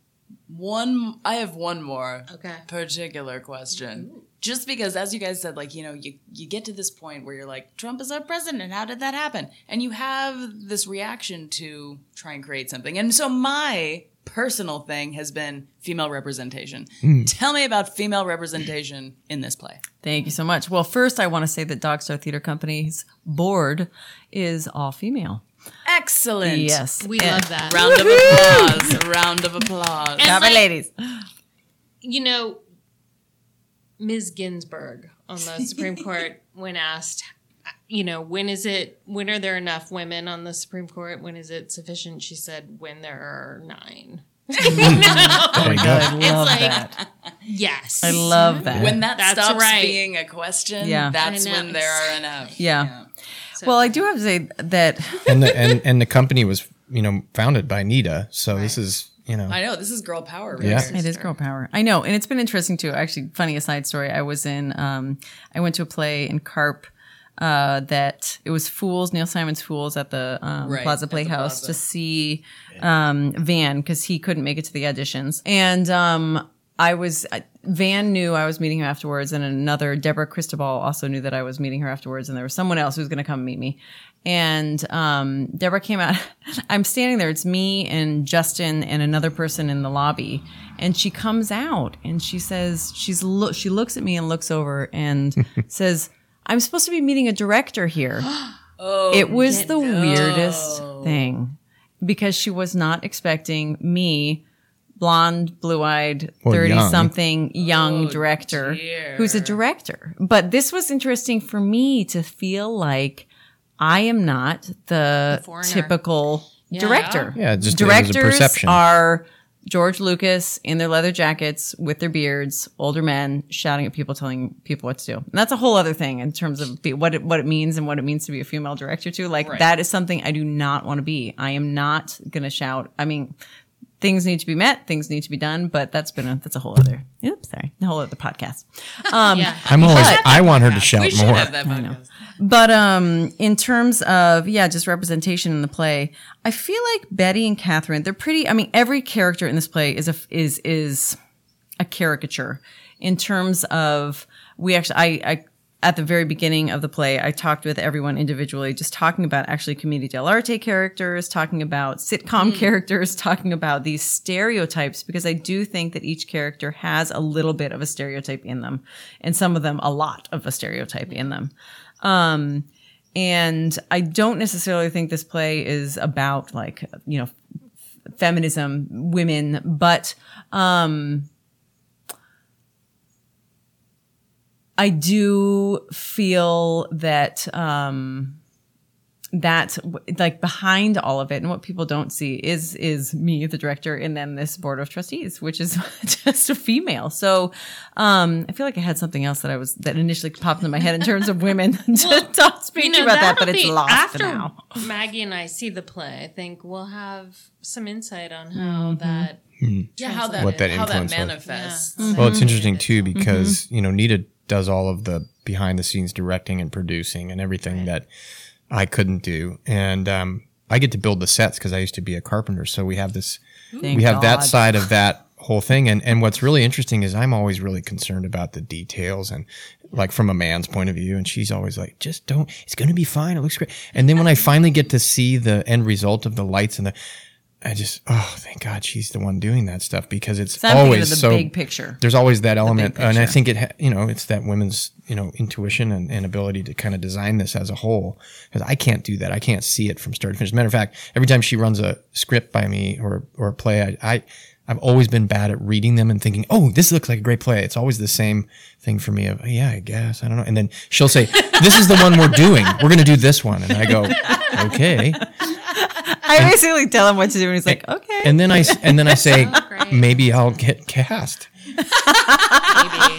one I have one more Okay. particular question. Just because as you guys said like, you know, you you get to this point where you're like Trump is our president, how did that happen? And you have this reaction to try and create something. And so my personal thing has been female representation. Hmm. Tell me about female representation in this play. Thank you so much. Well, first, I want to say that Dog Star Theater Company's board is all female. Excellent. Yes. We love that. Round of applause. Round of applause. And like, ladies. you know, Ms. Ginsburg on the Supreme Court, when asked, you know, when is it, when are there enough women on the Supreme Court? When is it sufficient? She said, when there are nine. There you go. I love like- that. Yes. I love that. when that That's stops right. being a question, Yeah. that's when there are enough. yeah. Well, I do have to say that and the and, and the company was, you know, founded by Nita. So this is, you know, I know this is girl power. Right Yeah. It is girl power. I know, and it's been interesting too. Actually, funny aside story. I was in. Um, I went to a play in Carp. Uh, that it was Fools, Neil Simon's Fools at the um, Right, Plaza Playhouse Plaza. to see um, Van because he couldn't make it to the auditions, and um, I was I- Van knew I was meeting him afterwards, and another Deborah Cristobal also knew that I was meeting her afterwards, and there was someone else who was going to come meet me, and um, Deborah came out. I'm standing there. It's me and Justin and another person in the lobby, and she comes out and she says she's look. She looks at me and looks over and says, "I'm supposed to be meeting a director here." Oh, it was the weirdest thing because she was not expecting me blonde blue-eyed 30 young. something oh, young Oh, director dear. who's a director but this was interesting for me to feel like i am not the, foreigner. typical director Yeah, just it directors perception. are george lucas in their leather jackets with their beards older men shouting at people telling people what to do. And that's a whole other thing in terms of be, what it, what it means and what it means to be a female director too. Like that is something i do not want to be. I am not gonna shout i mean things need to be met things need to be done but that's been a that's a whole other oops sorry a whole other podcast um Yeah. I'm always I want her to shout we more. have that podcast. But um, in terms of yeah, just representation in the play, I feel like Betty and Catherine, they're pretty. I mean, every character in this play is a is is a caricature in terms of we actually I, I at the very beginning of the play I talked with everyone individually just talking about actually commedia dell'arte characters talking about sitcom characters talking about these stereotypes because I do think that each character has a little bit of a stereotype in them and some of them a lot of a stereotype in them. Um and I don't necessarily think this play is about like you know feminism women but um I do feel that um that like behind all of it and what people don't see is is me the director and then this board of trustees which is just a female so um i feel like i had something else that i was that initially popped into my head in terms of women to talk speak to you about that but it's lost after now Maggie and I see the play. I think we'll have some insight on how Mm-hmm. that. Yeah, how that, What that how that influence was. manifests. Well, it's interesting too because you know Nita does all of the behind the scenes directing and producing and everything that I couldn't do, and um, I get to build the sets because I used to be a carpenter. So we have this, Thank we have that side of that whole thing, and and what's really interesting is I'm always really concerned about the details and like from a man's point of view, and she's always like, just don't. It's going to be fine. It looks great. And then when I finally get to see the end result of the lights and the I just, oh, thank God she's the one doing that stuff because it's always the so big picture. there's always that element, and I think it, you know, it's that women's, you know, intuition and, and ability to kind of design this as a whole. Because I can't do that. I can't see it from start to finish. As a Matter of fact, every time she runs a script by me or or a play, I, I I've always been bad at reading them and thinking, oh, this looks like a great play. It's always the same thing for me. Of yeah, I guess I don't know. And then she'll say, this is the one we're doing. We're going to do this one, and I go, okay. I basically tell him what to do, and he's like, "Okay." And then I s- and then I say, great. maybe I'll get cast. Maybe.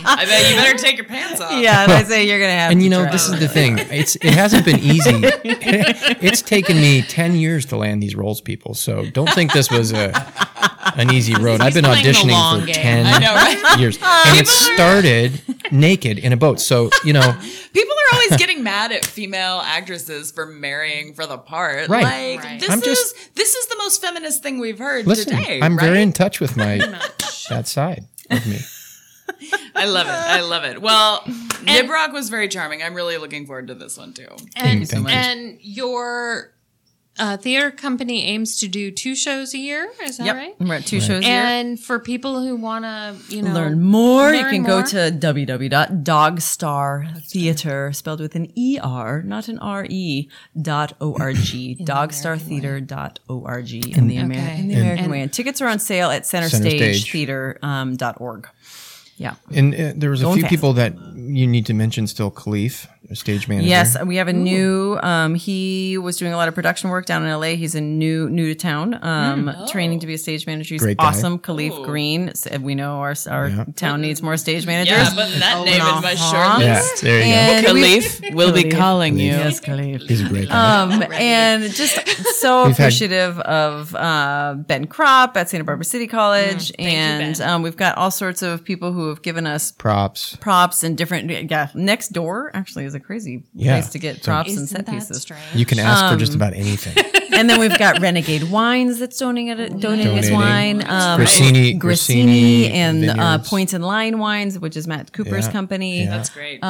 I bet you better take your pants off. yeah, and I say you're gonna have. And to you know, try. this is the thing. It's it hasn't been easy. it's taken me ten years to land these roles, people. So don't think this was a an easy road. I've been auditioning for game. ten know, right? years, and it started naked in a boat. So you know, People are always getting mad at female actresses for marrying for the part. Right. Like Right. this I'm is just- this is the most feminist thing we've heard listen, today. I'm very in touch with my that side of me. I love it. I love it. Well, Nibroc was very charming. I'm really looking forward to this one too. And, so much. and your uh, theater company aims to do two shows a year. Is that Yep, right? we're at two shows here. And for people who want to, you know, learn more, you can more. go to www.dogstartheater, spelled with an E-R, not an R-E, dot O-R-G, dogstartheater.org in the, Ameri- Okay. in the American way. And tickets are on sale at Center Stage. centerstagetheater.org. Um, dot org. yeah. And uh, there was a Going few fast. people that you need to mention still. Khalif, a stage manager. Yes, we have a new. Um, he was doing a lot of production work down in LA. He's a new new to town, um, training to be a stage manager. He's Great guy. awesome. Khalif Green. We know our our town needs more stage managers. Yeah, but that name is my short Yeah, list. there you And we- Khalif will be Khalif. calling you. Yes, Khalif. He's a great guy. Um, and just so We've had- appreciative of uh, Ben Kropp at Santa Barbara City College, and um, we've got all sorts of people who have given us Props. props and different. Yeah, next door actually is a crazy Yeah. place to get So- props and set pieces. strange? You can ask for Um, just about anything. and then we've got Renegade Wines that's donating it, donating us Donating. wine. Um, Grissini- Grissini Grissini and uh, Points and Line Wines, which is Matt Cooper's Yeah. company. Yeah. That's great.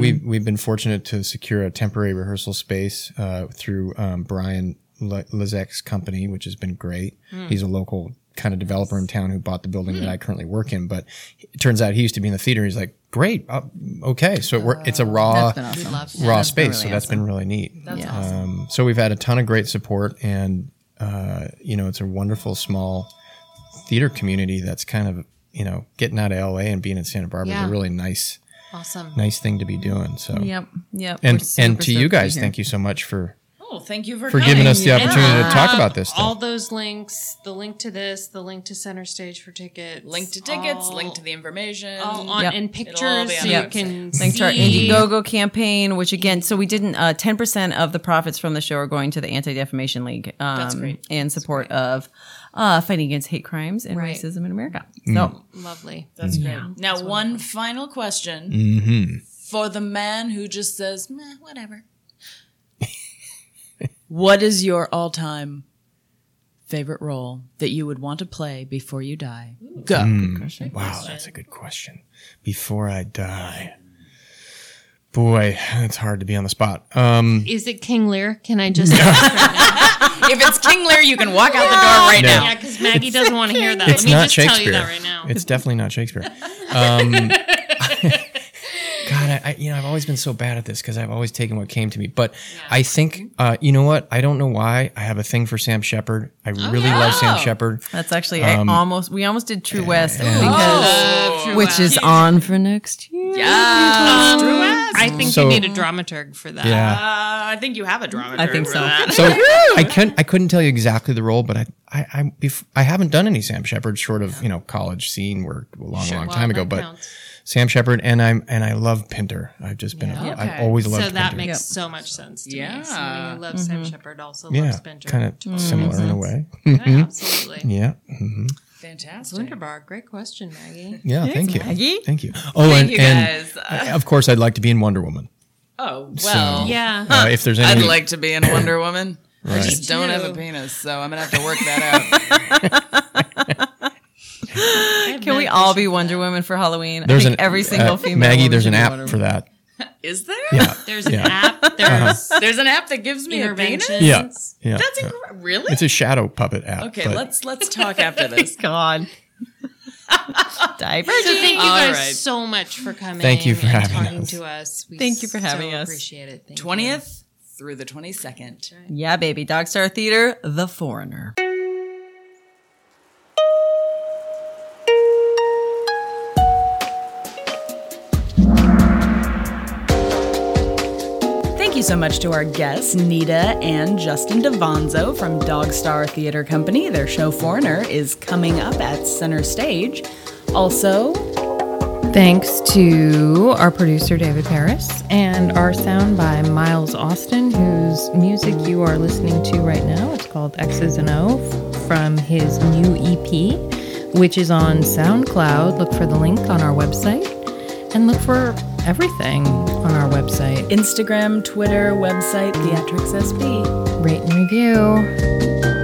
We've we've been fortunate to secure a temporary rehearsal space uh, through um, Brian Le- Lezek's company, which has been great. He's a local kind of developer in town who bought the building that I currently work in. But it turns out he used to be in the theater. He's like, great, uh, okay. So it it's a raw That's been awesome. raw That's space. really so that's been really neat. Yeah. Um, so we've had a ton of great support, and uh, you know, it's a wonderful small theater community that's kind of you know getting out of LA and being in Santa Barbara is a really nice Awesome. nice thing to be doing. So Yep. Yep. and and to you guys, thank you so much for oh, thank you for, for giving us the And opportunity to talk about this All those links, the link to this, the link to Center Stage for tickets, link to tickets, all- link to the information. all on Yep. and It'll all pictures so you website. can Link to our see. Indiegogo campaign, which again, so we didn't. uh, Ten percent of the profits from the show are going to the Anti Defamation League, um, That's great. in support of uh, fighting against hate crimes and Right. racism in America. Mm. So Lovely. That's great. Now, one final question. Mm-hmm. for the man who just says, Meh, whatever. What is your all time favorite role that you would want to play before you die? Go. Wow, that's a good question. Before I die. Boy, it's hard to be on the spot. Um, Is it King Lear? Can I just ask right now? if it's King Lear, you can walk out the door right No. now. Yeah, because Maggie doesn't want to hear that. it's Let me not just tell you Shakespeare. that right now. It's definitely not Shakespeare. Um, God, I, I, you know, I've always been so bad at this because I've always taken what came to me. But I think, uh, you know what? I don't know why. I have a thing for Sam Shepard. I really love Sam Shepard. That's actually Um, I almost we almost did True West because Oh, which is on for next year. Yeah, um, True West. I think So- you need a dramaturg for that. Yeah. Uh, I think you have a drama. I think so. So I couldn't I couldn't tell you exactly the role, but I I I, bef- I haven't done any Sam Shepard short of you know college scene work a long long Well, time ago, that but counts. Sam Shepard and I'm and I love Pinter. I've just been I've always loved So that Pinter. makes so much sense to Yeah. me. Somebody who loves Sam Shepard also yeah, loves Pinter. kind of similar in a way. Yeah, absolutely. Yeah, Fantastic. Wunderbar. Great question, Maggie. yeah. thank you, Maggie. thank you. Oh, and, you, and uh, of course, I'd like to be in Wonder Woman. Oh, well. Yeah. Uh, if there's any, I'd like to be in Wonder Woman. I just don't have a penis, so I'm gonna have to work that out. Can we all be Wonder Women for Halloween? there's I think an every single uh, female. Maggie. There's an app Wonder for that. Is there? Yeah, There's an yeah. app. There's There's an app that gives me a penis. interventions. yeah, yeah. That's yeah. incredible. Really? It's a shadow puppet app. okay, but- let's let's talk after this. God. Diaper. So thank you guys right. so much for coming. Thank you for and having talking us. to us. We Thank you for having so us. Appreciate it. Twentieth through the twenty second. Yeah, baby. Dog Star Theater, The Foreigner. You so much to our guests, Nita and Justin DeVonzo from Dog Star Theater Company. Their show Foreigner is coming up at Center Stage. Also, Thanks to our producer, David Paris, and our sound by Miles Austin, whose music you are listening to right now. It's called X's and O from his new EP, which is on SoundCloud. Look for the link on our website and look for everything on our website. Instagram, Twitter, website, Theatrics SB. Rate and review.